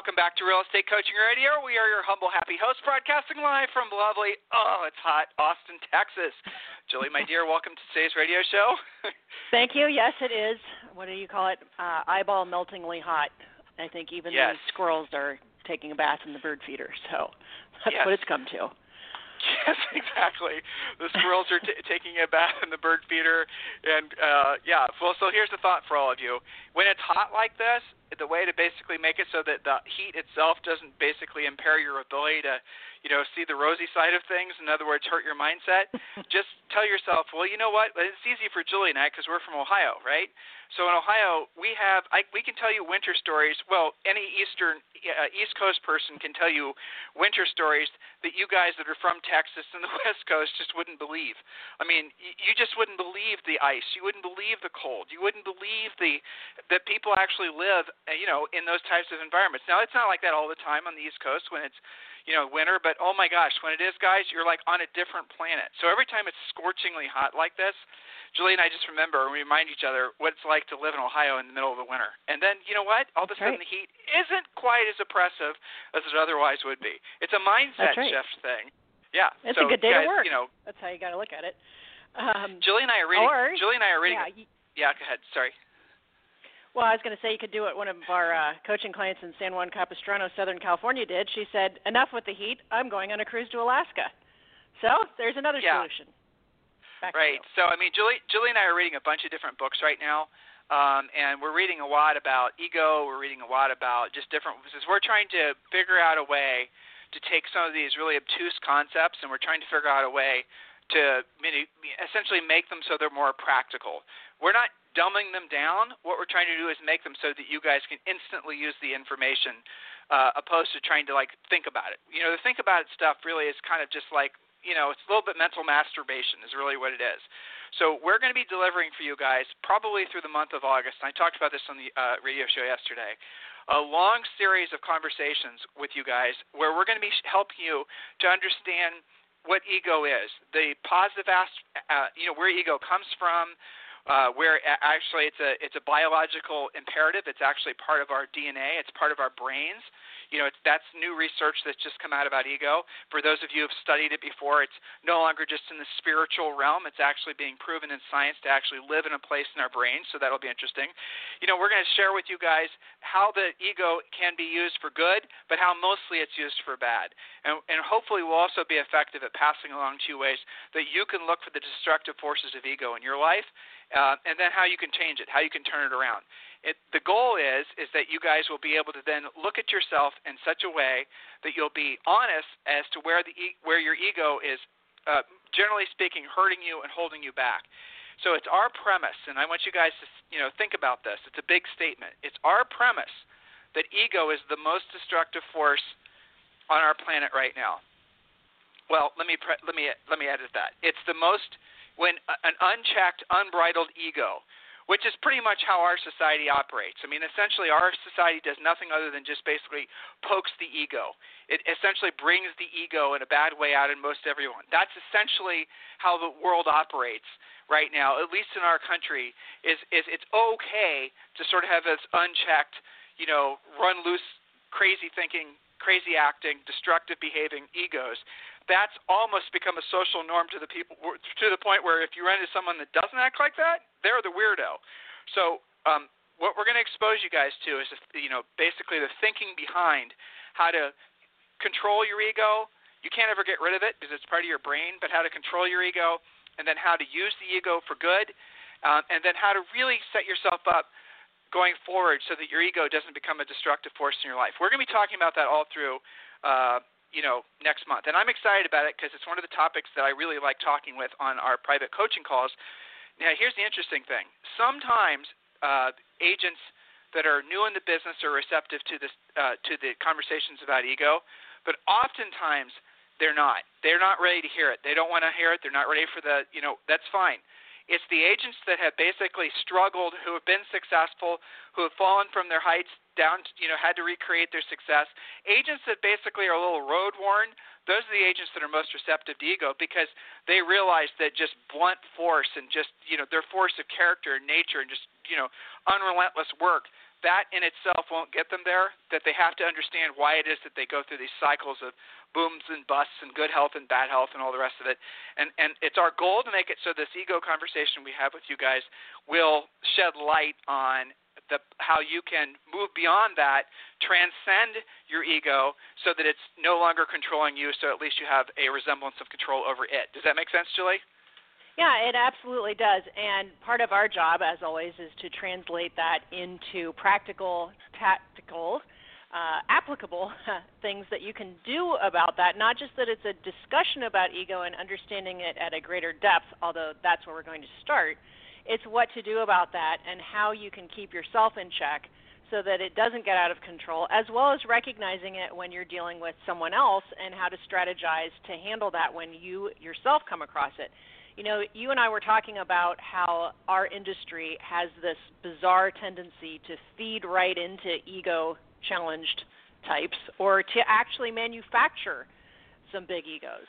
Welcome back to Real Estate Coaching Radio. We are your humble, happy hosts, broadcasting live from lovely, oh, it's hot, Austin, Texas. Julie, my dear, welcome to today's radio show. Thank you. Yes, it is. What do you call it? Uh, eyeball meltingly hot. I think even yes. the squirrels are taking a bath in the bird feeder. So that's yes. what it's come to. Yes, exactly. The squirrels are t- taking a bath in the bird feeder, and uh, yeah. Well, so here's the thought for all of you: when it's hot like this, the way to basically make it so that the heat itself doesn't basically impair your ability to, you know, see the rosy side of things. In other words, hurt your mindset. just tell yourself, well, you know what? It's easy for Julie and I because we're from Ohio, right? So in Ohio, we have I, we can tell you winter stories. Well, any Eastern uh, East Coast person can tell you winter stories that you guys that are from Texas and the West Coast just wouldn't believe. I mean, you just wouldn't believe the ice. You wouldn't believe the cold. You wouldn't believe the that people actually live, you know, in those types of environments. Now, it's not like that all the time on the East Coast when it's you know, winter, but oh my gosh, when it is, guys, you're like on a different planet. So every time it's scorchingly hot like this, Julie and I just remember and remind each other what it's like to live in Ohio in the middle of the winter. And then, you know what? All of a sudden, right. the heat isn't quite as oppressive as it otherwise would be. It's a mindset right. shift thing. Yeah. It's so, a good day guys, to work. You know, that's how you got to look at it. Um, Julie and I are reading. or, Julie and I are reading. Yeah, yeah, go ahead. Sorry. Well, I was going to say you could do what one of our uh, coaching clients in San Juan Capistrano, Southern California, did. She said, "Enough with the heat. I'm going on a cruise to Alaska." So there's another yeah. solution. Back right. So I mean, Julie, Julie and I are reading a bunch of different books right now, um, and we're reading a lot about ego. We're reading a lot about just different. Because we're trying to figure out a way to take some of these really obtuse concepts, and we're trying to figure out a way to essentially make them so they're more practical. We're not dumbing them down. What we're trying to do is make them so that you guys can instantly use the information, uh, opposed to trying to like think about it. You know, the think about it stuff really is kind of just like you know, it's a little bit mental masturbation is really what it is. So we're going to be delivering for you guys probably through the month of August. And I talked about this on the uh, radio show yesterday. A long series of conversations with you guys where we're going to be helping you to understand what ego is, the positive aspect, uh, you know, where ego comes from, uh, where actually it's a it's a biological imperative. It's actually part of our DNA. It's part of our brains. You know, it's, that's new research that's just come out about ego. For those of you who have studied it before, it's no longer just in the spiritual realm. It's actually being proven in science to actually live in a place in our brains. So that'll be interesting. You know, we're going to share with you guys how the ego can be used for good, but how mostly it's used for bad. And, and hopefully, we'll also be effective at passing along two ways that you can look for the destructive forces of ego in your life uh, and then how you can change it, how you can turn it around. It, the goal is is that you guys will be able to then look at yourself in such a way that you'll be honest as to where the where your ego is, uh, generally speaking, hurting you and holding you back. So it's our premise, and I want you guys to you know think about this. It's a big statement. It's our premise that ego is the most destructive force on our planet right now. Well, let me pre- let me let me edit that. It's the most when an unchecked, unbridled ego, which is pretty much how our society operates. I mean, essentially, our society does nothing other than just basically pokes the ego. It essentially brings the ego in a bad way out in most everyone. That's essentially how the world operates right now, at least in our country. Is is it's okay to sort of have this unchecked, you know, run loose, crazy thinking, crazy acting, destructive behaving egos that's almost become a social norm to the people to the point where if you run into someone that doesn't act like that, they're the weirdo. So um, what we're going to expose you guys to is you know basically the thinking behind how to control your ego. You can't ever get rid of it because it's part of your brain, but how to control your ego, and then how to use the ego for good, um, and then how to really set yourself up going forward so that your ego doesn't become a destructive force in your life. We're going to be talking about that all through uh, you know, next month. And I'm excited about it because it's one of the topics that I really like talking with on our private coaching calls. Now, here's the interesting thing. Sometimes uh, agents that are new in the business are receptive to this uh, to the conversations about ego, but oftentimes they're not. They're not ready to hear it. They don't want to hear it. They're not ready for the, you know, that's fine. It's the agents that have basically struggled, who have been successful, who have fallen from their heights down, you know, had to recreate their success. Agents that basically are a little road worn, those are the agents that are most receptive to ego because they realize that just blunt force and just, you know, their force of character and nature and just, you know, unrelentless work that in itself won't get them there, that they have to understand why it is that they go through these cycles of booms and busts and good health and bad health and all the rest of it. And and it's our goal to make it so this ego conversation we have with you guys will shed light on the how you can move beyond that, transcend your ego so that it's no longer controlling you, so at least you have a resemblance of control over it. Does that make sense, Julie? Yeah, it absolutely does. And part of our job, as always, is to translate that into practical, tactical, uh, applicable things that you can do about that. Not just that it's a discussion about ego and understanding it at a greater depth, although that's where we're going to start. It's what to do about that and how you can keep yourself in check so that it doesn't get out of control, as well as recognizing it when you're dealing with someone else and how to strategize to handle that when you yourself come across it. You know, you and I were talking about how our industry has this bizarre tendency to feed right into ego challenged types or to actually manufacture some big egos.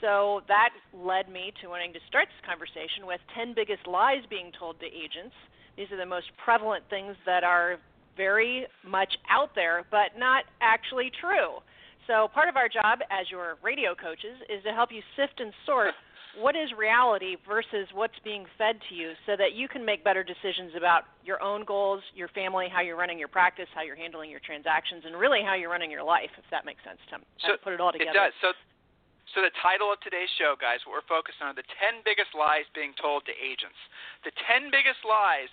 So that led me to wanting to start this conversation with 10 biggest lies being told to agents. These are the most prevalent things that are very much out there, but not actually true. So, part of our job as your radio coaches is to help you sift and sort what is reality versus what's being fed to you so that you can make better decisions about your own goals, your family, how you're running your practice, how you're handling your transactions, and really how you're running your life, if that makes sense, Tim. So put it all together. It does. So, so the title of today's show, guys, what we're focused on are the 10 biggest lies being told to agents. The 10 biggest lies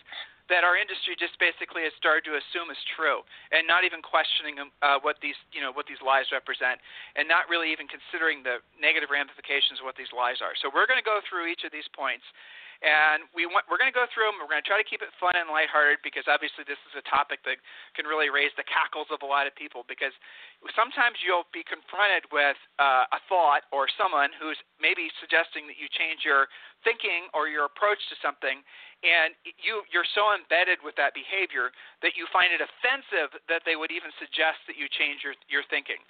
that our industry just basically has started to assume is true, and not even questioning uh, what these you know what these lies represent, and not really even considering the negative ramifications of what these lies are. So we're going to go through each of these points. And we want, we're going to go through them. We're going to try to keep it fun and lighthearted because obviously this is a topic that can really raise the cackles of a lot of people. Because sometimes you'll be confronted with uh, a thought or someone who's maybe suggesting that you change your thinking or your approach to something, and you you're so embedded with that behavior that you find it offensive that they would even suggest that you change your your thinking.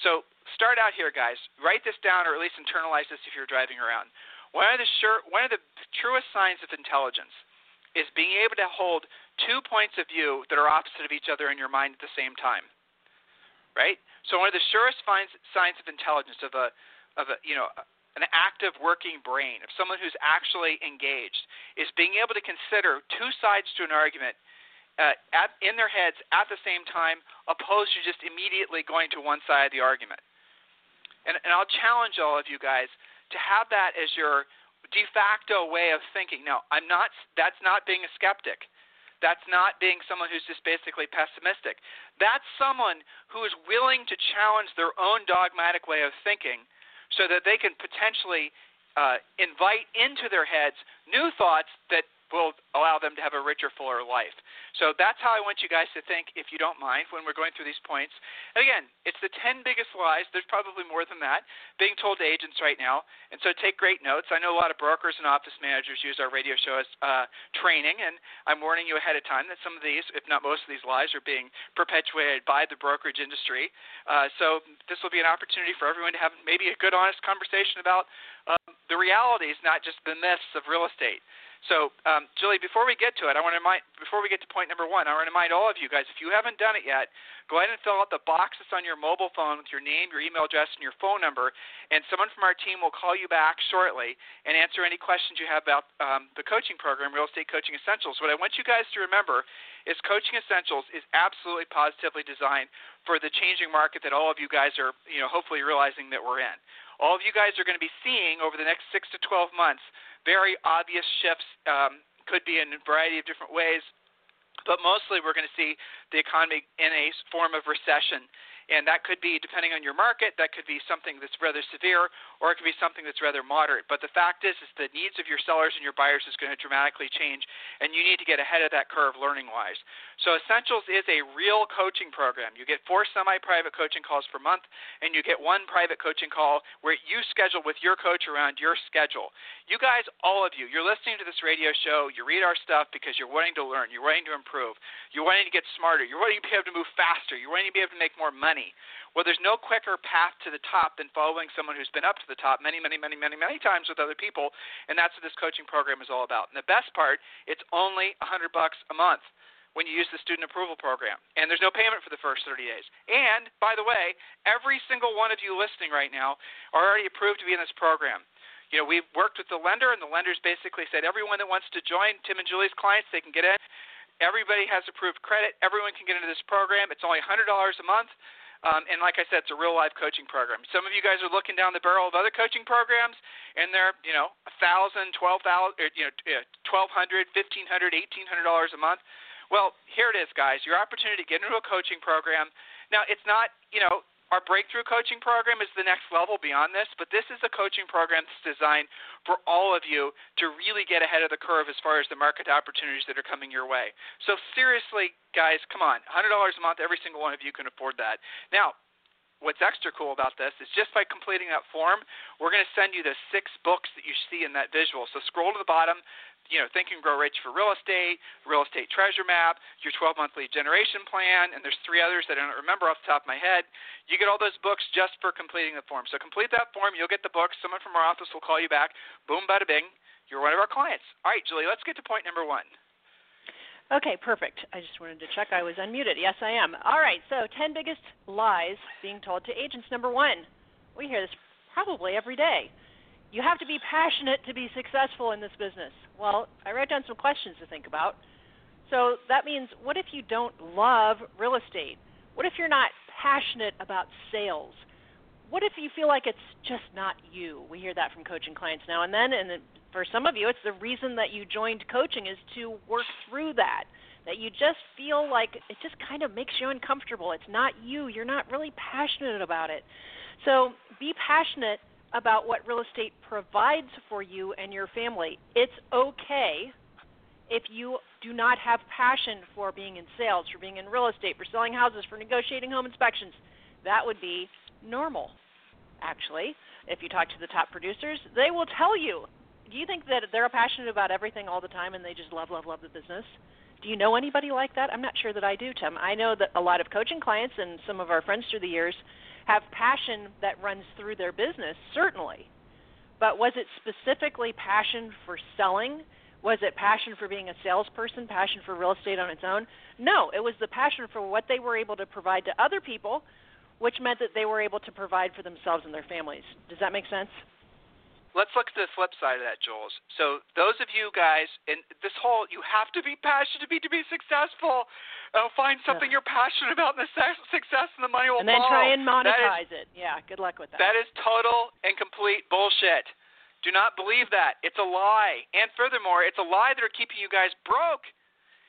So start out here, guys. Write this down, or at least internalize this if you're driving around. One of the sure, one of the truest signs of intelligence is being able to hold two points of view that are opposite of each other in your mind at the same time. Right? So one of the surest signs, signs of intelligence of a of a you know an active working brain, of someone who's actually engaged, is being able to consider two sides to an argument uh, at, in their heads at the same time, opposed to just immediately going to one side of the argument. And, and I'll challenge all of you guys to have that as your de facto way of thinking. Now, I'm not. That's not being a skeptic. That's not being someone who's just basically pessimistic. That's someone who is willing to challenge their own dogmatic way of thinking so that they can potentially uh, invite into their heads new thoughts that will allow them to have a richer, fuller life. So that's how I want you guys to think, if you don't mind, when we're going through these points. And again, it's the 10 biggest lies. There's probably more than that being told to agents right now. And so take great notes. I know a lot of brokers and office managers use our radio show as uh, training, and I'm warning you ahead of time that some of these, if not most of these lies, are being perpetuated by the brokerage industry. Uh, so this will be an opportunity for everyone to have maybe a good, honest conversation about um, the realities, not just the myths of real estate. So, um, Julie, before we get to it, I want to remind, before we get to point number one, I want to remind all of you guys, if you haven't done it yet, go ahead and fill out the box that's on your mobile phone with your name, your email address, and your phone number, and someone from our team will call you back shortly and answer any questions you have about um, the coaching program, Real Estate Coaching Essentials. What I want you guys to remember is Coaching Essentials is absolutely positively designed for the changing market that all of you guys are, you know, hopefully realizing that we're in. All of you guys are going to be seeing over the next six to 12 months very obvious shifts. Um, could be in a variety of different ways, but mostly we're going to see the economy in a form of recession. And that could be, depending on your market, that could be something that's rather severe, or it could be something that's rather moderate. But the fact is, is the needs of your sellers and your buyers is going to dramatically change, and you need to get ahead of that curve learning-wise. So Essentials is a real coaching program. You get four semi-private coaching calls per month, and you get one private coaching call where you schedule with your coach around your schedule. You guys, all of you, you're listening to this radio show, you read our stuff because you're wanting to learn, you're wanting to improve, you're wanting to get smarter, you're wanting to be able to move faster, you're wanting to be able to make more money money. Well, there's no quicker path to the top than following someone who's been up to the top many, many, many, many, many times with other people, and that's what this coaching program is all about. And the best part, it's only a 100 bucks a month when you use the student approval program. And there's no payment for the first 30 days. And by the way, every single one of you listening right now are already approved to be in this program. You know, we've worked with the lender, and the lender's basically said everyone that wants to join Tim and Julie's clients, they can get in. Everybody has approved credit. Everyone can get into this program. It's only $100 a month. Um, and like I said, it's a real life coaching program. Some of you guys are looking down the barrel of other coaching programs, and they're you know a thousand, twelve thousand, you know twelve hundred, fifteen hundred, eighteen hundred dollars a month. Well, here it is, guys. Your opportunity to get into a coaching program. Now, it's not you know our breakthrough coaching program is the next level beyond this, but this is a coaching program that's designed for all of you to really get ahead of the curve as far as the market opportunities that are coming your way. So seriously, guys, come on, $100 a month, every single one of you can afford that. Now, what's extra cool about this is just by completing that form, we're going to send you the six books that you see in that visual. So scroll to the bottom, you know, Think and Grow Rich for real estate, real estate treasure map, your 12 month lead generation plan, and there's three others that I don't remember off the top of my head. You get all those books just for completing the form. So complete that form, you'll get the books. Someone from our office will call you back. Boom, bada bing. You're one of our clients. All right, Julie, let's get to point number one. Okay, perfect. I just wanted to check I was unmuted. Yes, I am. All right, so 10 biggest lies being told to agents. Number one, we hear this probably every day. You have to be passionate to be successful in this business. Well, I wrote down some questions to think about. So that means what if you don't love real estate? What if you're not passionate about sales? What if you feel like it's just not you? We hear that from coaching clients now and then, and for some of you, it's the reason that you joined coaching is to work through that. That you just feel like it just kind of makes you uncomfortable. It's not you. You're not really passionate about it. So be passionate about what real estate provides for you and your family. It's okay if you do not have passion for being in sales, for being in real estate, for selling houses, for negotiating home inspections. That would be normal, actually. If you talk to the top producers, they will tell you. Do you think that they're passionate about everything all the time and they just love, love, love the business? Do you know anybody like that? I'm not sure that I do, Tim. I know that a lot of coaching clients and some of our friends through the years have passion that runs through their business, certainly. But was it specifically passion for selling? Was it passion for being a salesperson, passion for real estate on its own? No, it was the passion for what they were able to provide to other people, which meant that they were able to provide for themselves and their families. Does that make sense? Let's look at the flip side of that, Jules. So those of you guys, and this whole you have to be passionate to be to be successful. Uh, find something yeah. you're passionate about, and the success and the money will follow. And then follow. try and monetize is, it. Yeah, good luck with that. That is total and complete bullshit. Do not believe that. It's a lie. And furthermore, it's a lie that are keeping you guys broke.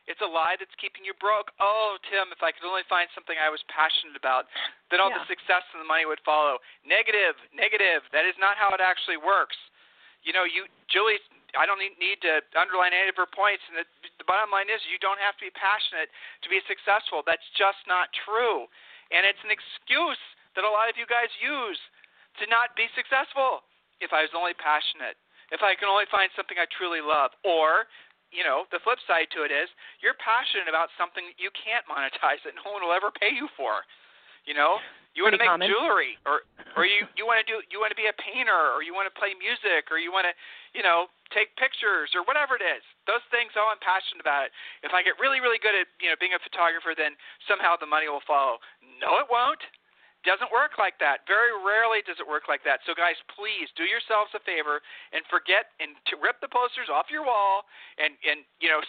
It's a lie that's keeping you broke. Oh, Tim, if I could only find something I was passionate about, then all yeah. the success and the money would follow. Negative, negative. That is not how it actually works. You know, you, Julie, I don't need to underline any of her points. And the, the bottom line is, you don't have to be passionate to be successful. That's just not true. And it's an excuse that a lot of you guys use to not be successful. If I was only passionate, if I can only find something I truly love, or you know, the flip side to it is you're passionate about something you can't monetize that no one will ever pay you for. You know, you want to make common. jewelry, or or you you want to do you want to be a painter, or you want to play music, or you want to, you know, take pictures, or whatever it is. Those things, oh, I'm passionate about it. If I get really really good at you know being a photographer, then somehow the money will follow. No, it won't doesn't work like that. Very rarely does it work like that. So guys, please do yourselves a favor and forget and to rip the posters off your wall and and you know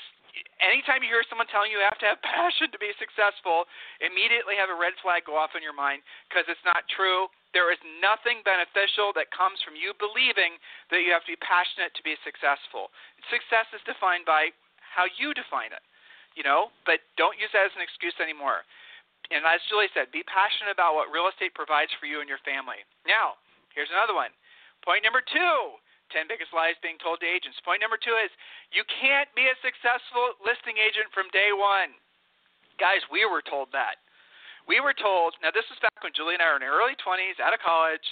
anytime you hear someone telling you you have to have passion to be successful, immediately have a red flag go off in your mind because it's not true. There is nothing beneficial that comes from you believing that you have to be passionate to be successful. Success is defined by how you define it, you know, but don't use that as an excuse anymore and as Julie said, be passionate about what real estate provides for you and your family. Now, here's another one. Point number two 10 biggest lies being told to agents. Point number two is you can't be a successful listing agent from day one. Guys, we were told that. We were told, now this was back when Julie and I were in our early 20s, out of college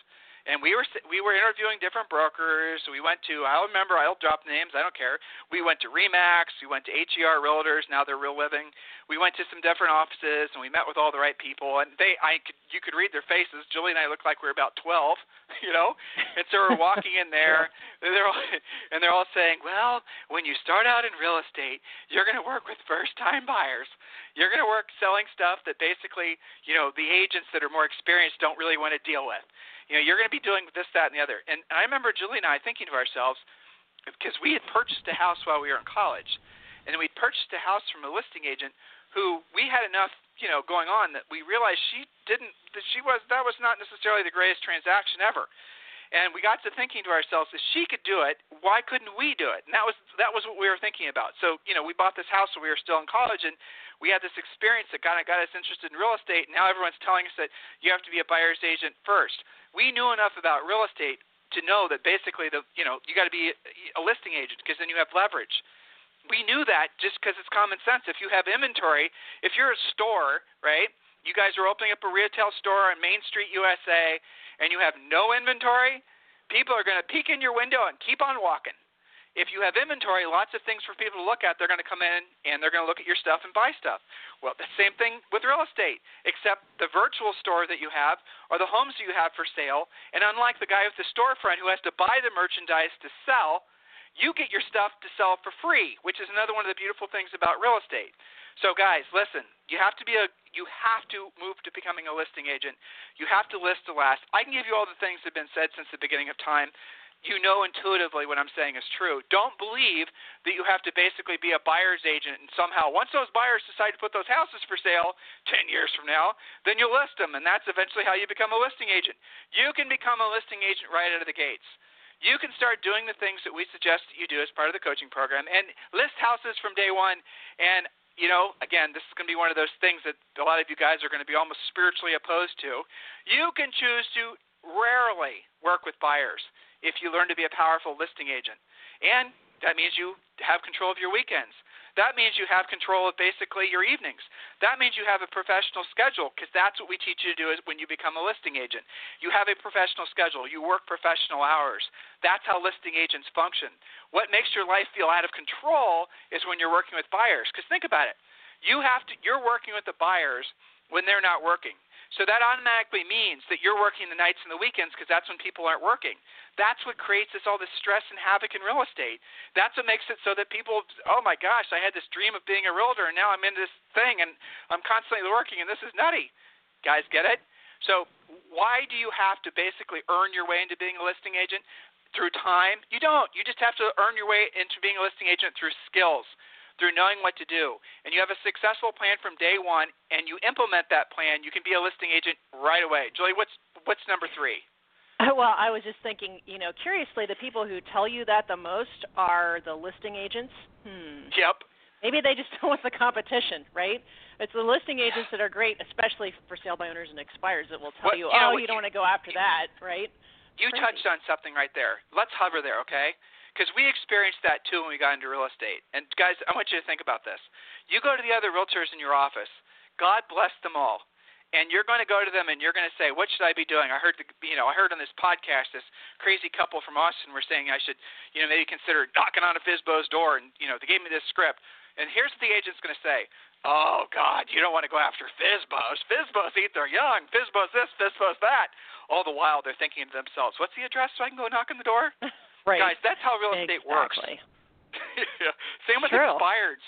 and we were we were interviewing different brokers. We went to I remember I'll drop names I don't care. We went to Remax, we went to HER Realtors. Now they're Real Living. We went to some different offices and we met with all the right people. And they I could you could read their faces. Julie and I looked like we were about 12, you know. And so we're walking in there. yeah. They're all, and they're all saying, well, when you start out in real estate, you're going to work with first-time buyers. You're going to work selling stuff that basically, you know, the agents that are more experienced don't really want to deal with you know, you're going to be doing this, that, and the other. And I remember Julie and I thinking to ourselves, because we had purchased a house while we were in college, and we purchased a house from a listing agent who we had enough, you know, going on that we realized she didn't, that she was, that was not necessarily the greatest transaction ever. And we got to thinking to ourselves, if she could do it, why couldn't we do it? And that was that was what we were thinking about. So, you know, we bought this house when we were still in college, and we had this experience that kind of got us interested in real estate. Now everyone's telling us that you have to be a buyer's agent first we knew enough about real estate to know that basically the you know you got to be a listing agent because then you have leverage. We knew that just because it's common sense. If you have inventory, if you're a store, right? You guys are opening up a retail store on Main Street, USA, and you have no inventory, people are going to peek in your window and keep on walking if you have inventory, lots of things for people to look at, they're going to come in and they're going to look at your stuff and buy stuff. Well, the same thing with real estate, except the virtual store that you have or the homes you have for sale. And unlike the guy with the storefront who has to buy the merchandise to sell, you get your stuff to sell for free, which is another one of the beautiful things about real estate. So guys, listen, you have to be a you have to move to becoming a listing agent. You have to list to last. I can give you all the things that have been said since the beginning of time you know intuitively what I'm saying is true. Don't believe that you have to basically be a buyer's agent and somehow once those buyers decide to put those houses for sale 10 years from now, then you'll list them and that's eventually how you become a listing agent. You can become a listing agent right out of the gates. You can start doing the things that we suggest that you do as part of the coaching program and list houses from day one and you know, again, this is going to be one of those things that a lot of you guys are going to be almost spiritually opposed to. You can choose to rarely work with buyers if you learn to be a powerful listing agent. And that means you have control of your weekends. That means you have control of basically your evenings. That means you have a professional schedule because that's what we teach you to do is when you become a listing agent. You have a professional schedule. You work professional hours. That's how listing agents function. What makes your life feel out of control is when you're working with buyers. Because think about it. You have to you're working with the buyers when they're not working. So that automatically means that you're working the nights and the weekends because that's when people aren't working. That's what creates this all this stress and havoc in real estate. That's what makes it so that people, oh my gosh, I had this dream of being a realtor and now I'm in this thing and I'm constantly working and this is nutty. Guys, get it? So why do you have to basically earn your way into being a listing agent? Through time? You don't. You just have to earn your way into being a listing agent through skills through knowing what to do, and you have a successful plan from day one, and you implement that plan, you can be a listing agent right away. Julie, what's what's number three? Well, I was just thinking, you know, curiously, the people who tell you that the most are the listing agents. Hmm. Yep. Maybe they just don't want the competition, right? It's the listing agents that are great, especially for sale by owners and expires, that will tell well, you, you oh, you don't want to go after you, that, right? You Crazy. touched on something right there. Let's hover there, okay? Because we experienced that too when we got into real estate. And guys, I want you to think about this. You go to the other realtors in your office. God bless them all. And you're going to go to them and you're going to say, "What should I be doing?" I heard, the, you know, I heard on this podcast this crazy couple from Austin were saying I should, you know, maybe consider knocking on a FSBO's door. And you know, they gave me this script. And here's what the agent's going to say: "Oh God, you don't want to go after FSBOs. FSBOs eat their young. FSBOs this, FSBOs that." All the while they're thinking to themselves, "What's the address so I can go knock on the door?" Right. Guys, that's how real estate works. yeah. Same with True. expireds.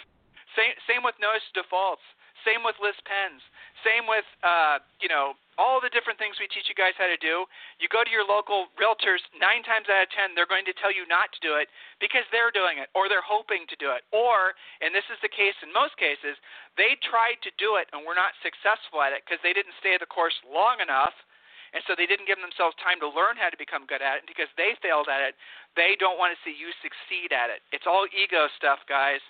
Same same with notice defaults. Same with lis pendens. Same with uh, you know all the different things we teach you guys how to do. You go to your local realtors. Nine times out of ten, they're going to tell you not to do it because they're doing it, or they're hoping to do it, or and this is the case in most cases, they tried to do it and were not successful at it because they didn't stay the course long enough and so they didn't give themselves time to learn how to become good at it. And because they failed at it, they don't want to see you succeed at it. It's all ego stuff, guys.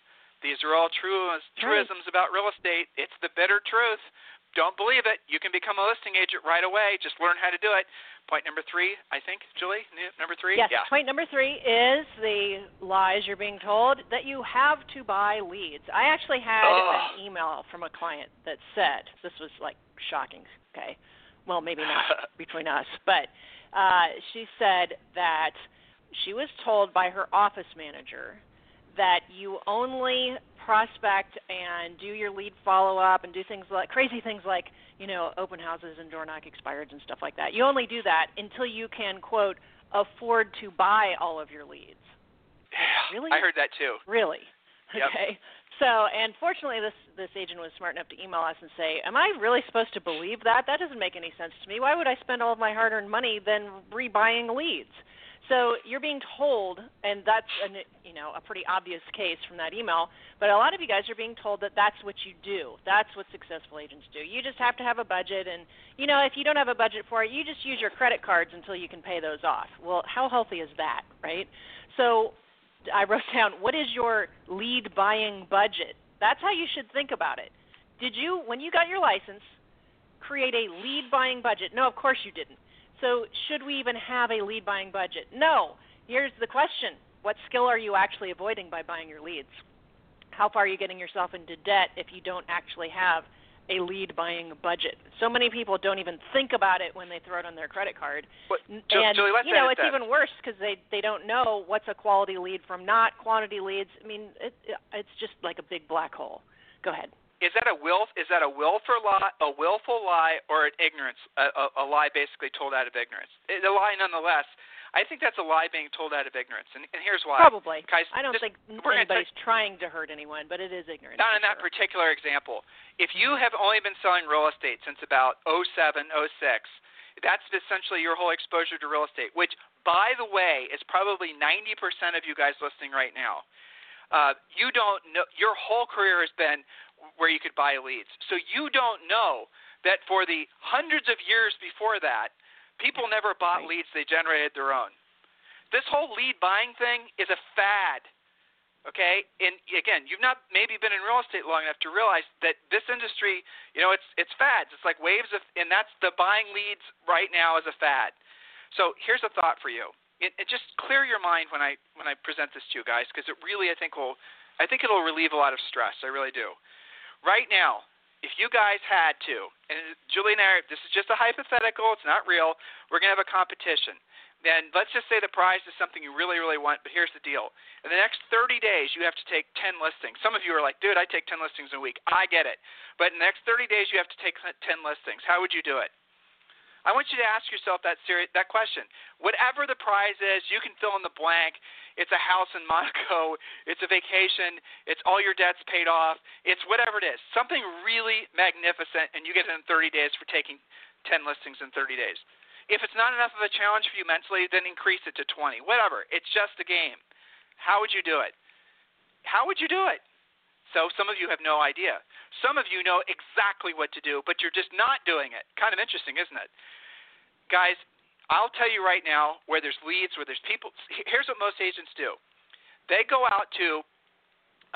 These are all true truisms about real estate. It's the bitter truth. don't believe it. You can become a listing agent right away. Just learn how to do it. Point number three, I think, Julie. Number three. Yes. Yeah. Point number three is the lies you're being told that you have to buy leads. I actually had Ugh. an email from a client that said this was like shocking. Okay, well maybe not between us, but uh, she said that she was told by her office manager that you only prospect and do your lead follow up and do things like crazy things like you know open houses and door knock expireds and stuff like that. You only do that until you can quote afford to buy all of your leads. Really? I heard that too. really? Yep. okay so and fortunately this this agent was smart enough to email us and say am i really supposed to believe that that doesn't make any sense to me why would i spend all of my hard earned money then rebuying leads so you're being told, and that's a, you know a pretty obvious case from that email. But a lot of you guys are being told that that's what you do. That's what successful agents do. You just have to have a budget, and you know if you don't have a budget for it, you just use your credit cards until you can pay those off. Well, how healthy is that, right? So I wrote down what is your lead buying budget. That's how you should think about it. Did you, when you got your license, create a lead buying budget? No, of course you didn't. So, should we even have a lead buying budget? No. Here's the question What skill are you actually avoiding by buying your leads? How far are you getting yourself into debt if you don't actually have a lead buying budget? So many people don't even think about it when they throw it on their credit card. What, and Julie, you know, it's that. even worse because they they don't know what's a quality lead from not quantity leads. I mean, it, it, it's just like a big black hole. Go ahead. is that a will is that a willful lie a willful lie or an ignorance a, a, a lie basically told out of ignorance It's a lie nonetheless i think that's a lie being told out of ignorance and, and here's why Probably. Guys, I don't just- think anybody's trying to hurt anyone, but it is ignorance. not in that particular example if you have only been selling real estate since about 07 06 that's essentially your whole exposure to real estate which by the way is probably 90% of you guys listening right now uh, you don't know your whole career has been where you could buy leads. So you don't know that for the hundreds of years before that, people never bought Right. leads; they generated their own. This whole lead buying thing is a fad. Okay, and again, you've not maybe been in real estate long enough to realize that this industry, you know, it's it's fads. It's like waves of, and that's the buying leads right now is a fad. So here's a thought for you. It, it just clear your mind when I when I present this to you guys, because it really I think will I think it'll relieve a lot of stress. I really do. Right now, if you guys had to, and Julie and I, this is just a hypothetical, it's not real. We're gonna have a competition. Then let's just say the prize is something you really, really want. But here's the deal: in the next 30 days, you have to take 10 listings. Some of you are like, "Dude, I take 10 listings a week." I get it. But in the next 30 days, you have to take 10 listings. How would you do it? I want you to ask yourself that seri- that question. Whatever the prize is, you can fill in the blank. It's a house in Monaco. It's a vacation. It's all your debts paid off. It's whatever it is. Something really magnificent, and you get it in 30 days for taking 10 listings in 30 days. If it's not enough of a challenge for you mentally, then increase it to 20. Whatever. It's just a game. How would you do it? How would you do it? So some of you have no idea. Some of you know exactly what to do, but you're just not doing it. Kind of interesting, isn't it? Guys, I'll tell you right now where there's leads, where there's people. Here's what most agents do. They go out to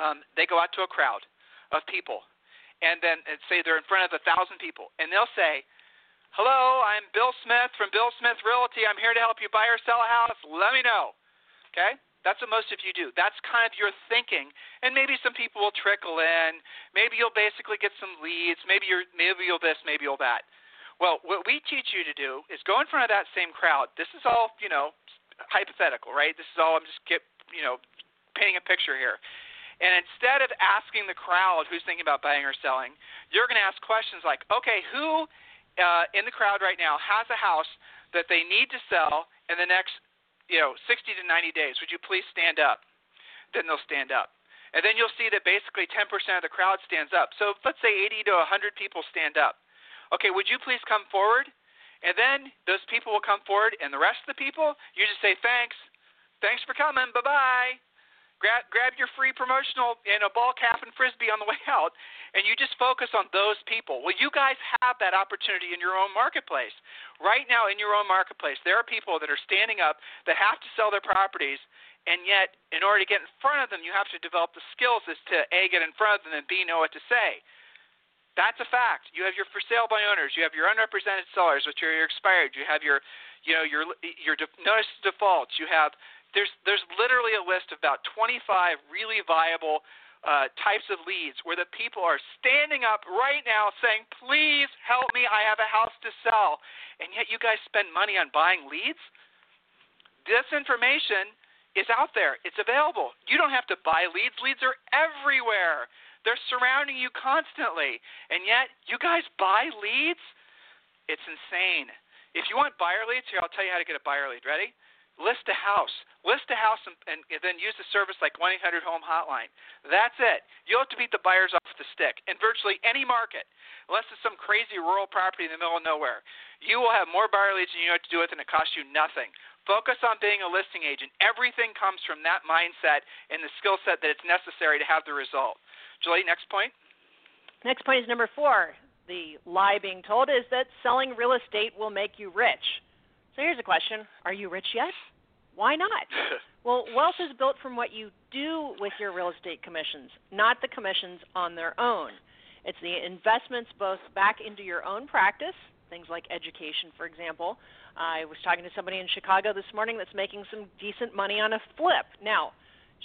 um, they go out to a crowd of people, and then and say they're in front of a thousand people, and they'll say, "Hello, I'm Bill Smith from Bill Smith Realty. I'm here to help you buy or sell a house. Let me know." Okay? That's what most of you do. That's kind of your thinking, and maybe some people will trickle in. Maybe you'll basically get some leads. Maybe you're maybe you'll this, maybe you'll that. Well, what we teach you to do is go in front of that same crowd. This is all you know, hypothetical, right? This is all I'm just get you know, painting a picture here. And instead of asking the crowd who's thinking about buying or selling, you're going to ask questions like, okay, who uh, in the crowd right now has a house that they need to sell in the next you know, 60 to 90 days. Would you please stand up? Then they'll stand up. And then you'll see that basically 10% of the crowd stands up. So let's say 80 to 100 people stand up. Okay, would you please come forward? And then those people will come forward, and the rest of the people, you just say thanks. Thanks for coming. Bye bye. Grab, grab your free promotional and a ball cap and frisbee on the way out, and you just focus on those people. Well, you guys have that opportunity in your own marketplace. Right now, in your own marketplace, there are people that are standing up that have to sell their properties, and yet, in order to get in front of them, you have to develop the skills as to A, get in front of them, and B, know what to say. That's a fact. You have your for sale by owners. You have your unrepresented sellers, which are your expired. You have your, you know, your your de- notice defaults. You have there's there's literally a list of about 25 really viable uh, types of leads where the people are standing up right now saying, "Please help me. I have a house to sell," and yet you guys spend money on buying leads. This information is out there. It's available. You don't have to buy leads. Leads are everywhere. They're surrounding you constantly. And yet, you guys buy leads? It's insane. If you want buyer leads, here, I'll tell you how to get a buyer lead. Ready? List a house. List a house and, and, then use a service like 1 800 Home Hotline. That's it. You'll have to beat the buyers off the stick in virtually any market, unless it's some crazy rural property in the middle of nowhere. You will have more buyer leads than you know what to do with, and it costs you nothing. Focus on being a listing agent. Everything comes from that mindset and the skill set that it's necessary to have the result. Julie, next point. Next point is number four. The lie being told is that selling real estate will make you rich. So here's a question Are you rich yet? Why not? well, wealth is built from what you do with your real estate commissions, not the commissions on their own. It's the investments both back into your own practice, things like education, for example. I was talking to somebody in Chicago this morning that's making some decent money on a flip. Now,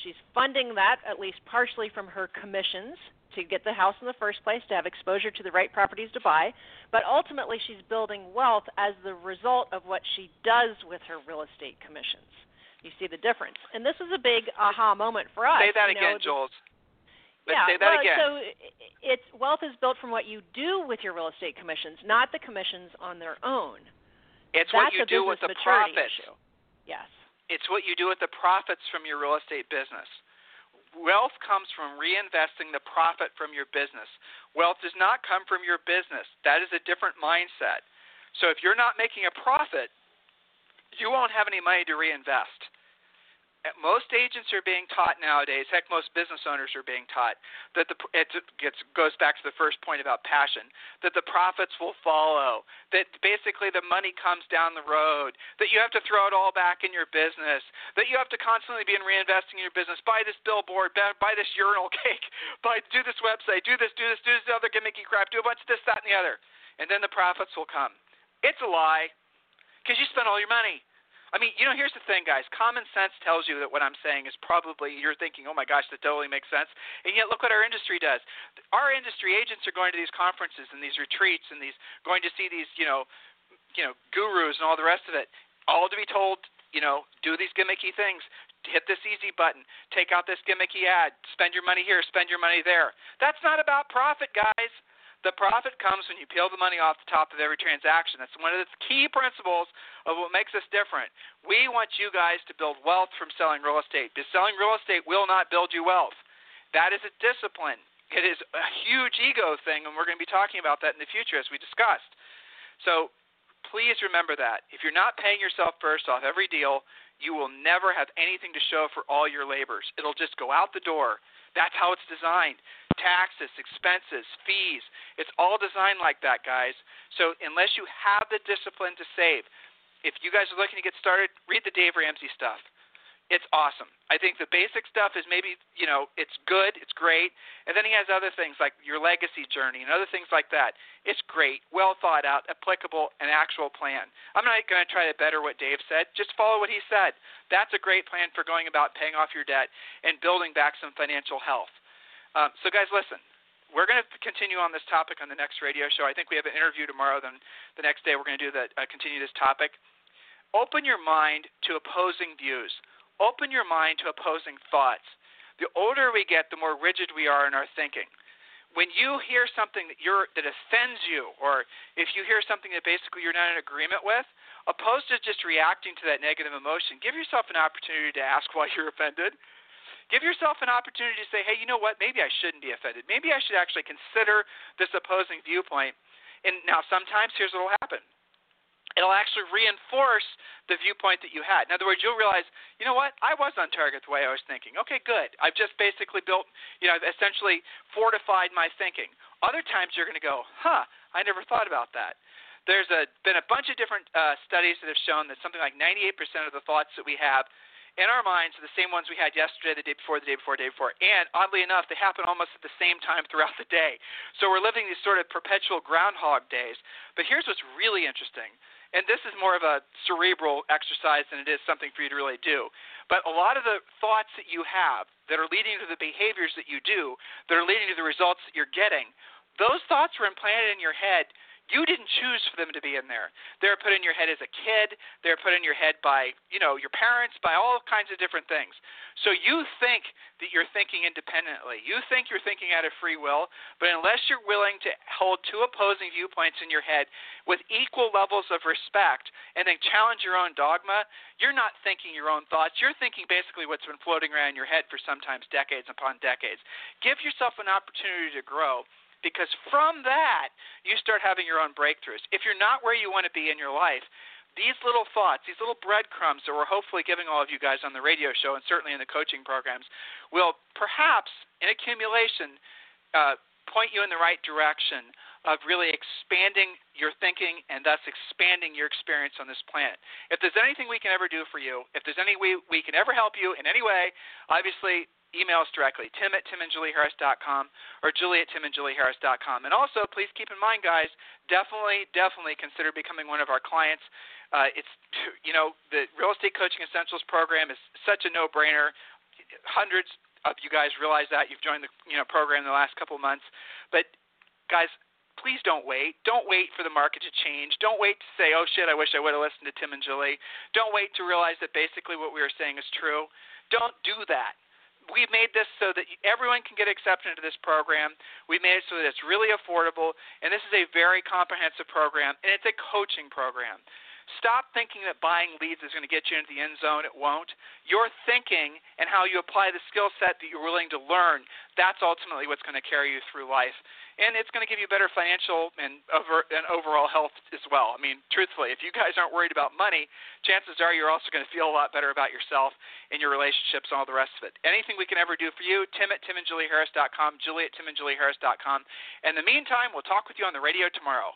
She's funding that at least partially from her commissions to get the house in the first place, to have exposure to the right properties to buy, but ultimately she's building wealth as the result of what she does with her real estate commissions. You see the difference. And this is a big aha moment for us. Say that you again, know, Jules. yeah, say that well, again. so it's wealth is built from what you do with your real estate commissions, not the commissions on their own. It's That's what you do with the profits. issue. Yes. It's what you do with the profits from your real estate business. Wealth comes from reinvesting the profit from your business. Wealth does not come from your business. That is a different mindset. So if you're not making a profit, you won't have any money to reinvest most agents are being taught nowadays, heck, most business owners are being taught that the it gets goes back to the first point about passion, that the profits will follow, that basically the money comes down the road, that you have to throw it all back in your business, that you have to constantly be in reinvesting in your business, buy this billboard, buy this urinal cake, buy do this website, do this, do this, do this other gimmicky crap, do a bunch of this, that, and the other, and then the profits will come. It's a lie, because you spent all your money. I mean, you know, here's the thing, guys. Common sense tells you that what I'm saying is probably you're thinking, oh my gosh, that totally makes sense. And yet, look what our industry does. Our industry agents are going to these conferences and these retreats and these going to see these, you know, you know, gurus and all the rest of it, all to be told, you know, do these gimmicky things. Hit this easy button. Take out this gimmicky ad. Spend your money here. Spend your money there. That's not about profit, guys. The profit comes when you peel the money off the top of every transaction. That's one of the key principles of what makes us different. We want you guys to build wealth from selling real estate. Because selling real estate will not build you wealth. That is a discipline. It is a huge ego thing, and we're going to be talking about that in the future as we discussed. So please remember that. If you're not paying yourself first off every deal, you will never have anything to show for all your labors. It'll just go out the door. That's how it's designed taxes, expenses, fees. It's all designed like that, guys. So unless you have the discipline to save, if you guys are looking to get started, read the Dave Ramsey stuff. It's awesome. I think the basic stuff is maybe, you know, it's good, it's great. And then he has other things like your legacy journey and other things like that. It's great, well thought out, applicable, an actual plan. I'm not going to try to better what Dave said. Just follow what he said. That's a great plan for going about paying off your debt and building back some financial health. Um, so, guys, listen. We're going to continue on this topic on the next radio show. I think we have an interview tomorrow. Then the next day we're going to do the uh, continue this topic. Open your mind to opposing views. Open your mind to opposing thoughts. The older we get, the more rigid we are in our thinking. When you hear something that you're that offends you, or if you hear something that basically you're not in agreement with, opposed to just reacting to that negative emotion, give yourself an opportunity to ask why you're offended Give yourself an opportunity to say, hey, you know what? Maybe I shouldn't be offended. Maybe I should actually consider this opposing viewpoint. And now, sometimes, here's what will happen it'll actually reinforce the viewpoint that you had. In other words, you'll realize, you know what, I was on target the way I was thinking. Okay, good. I've just basically built, you know, I've essentially fortified my thinking. Other times you're going to go, huh, I never thought about that. There's a, been a bunch of different uh, studies that have shown that something like 98% of the thoughts that we have in our minds are the same ones we had yesterday, the day before, the day before, the day before. And oddly enough, they happen almost at the same time throughout the day. So we're living these sort of perpetual groundhog days. But here's what's really interesting. And this is more of a cerebral exercise than it is something for you to really do. But a lot of the thoughts that you have that are leading to the behaviors that you do, that are leading to the results that you're getting, those thoughts were implanted in your head you didn't choose for them to be in there. They're put in your head as a kid. They're put in your head by, you know, your parents, by all kinds of different things. So you think that you're thinking independently. You think you're thinking out of free will, but unless you're willing to hold two opposing viewpoints in your head with equal levels of respect and then challenge your own dogma, you're not thinking your own thoughts. You're thinking basically what's been floating around your head for sometimes decades upon decades. Give yourself an opportunity to grow because from that you start having your own breakthroughs. If you're not where you want to be in your life, these little thoughts, these little breadcrumbs that we're hopefully giving all of you guys on the radio show and certainly in the coaching programs will perhaps, in accumulation, uh, point you in the right direction of really expanding your thinking and thus expanding your experience on this planet. If there's anything we can ever do for you, if there's any way we can ever help you in any way, obviously email us directly, tim at timandjulieharris.com or julie at timandjulieharris.com. And also, please keep in mind, guys, definitely, definitely consider becoming one of our clients. Uh, it's, you know, the Real Estate Coaching Essentials program is such a no-brainer. Hundreds of you guys realize that. You've joined the you know program in the last couple of months. But, guys, please don't wait. Don't wait for the market to change. Don't wait to say, oh shit, I wish I would have listened to Tim and Julie. Don't wait to realize that basically what we were saying is true. Don't do that we've made this so that everyone can get accepted into this program. We made it so that it's really affordable, and this is a very comprehensive program, and it's a coaching program. Stop thinking that buying leads is going to get you into the end zone. It won't. Your thinking and how you apply the skill set that you're willing to learn, that's ultimately what's going to carry you through life and it's going to give you better financial and over and overall health as well. I mean, truthfully, if you guys aren't worried about money, chances are you're also going to feel a lot better about yourself and your relationships and all the rest of it. Anything we can ever do for you, Tim at timandjulieharris.com, Julie at timandjulieharris.com. In the meantime, we'll talk with you on the radio tomorrow.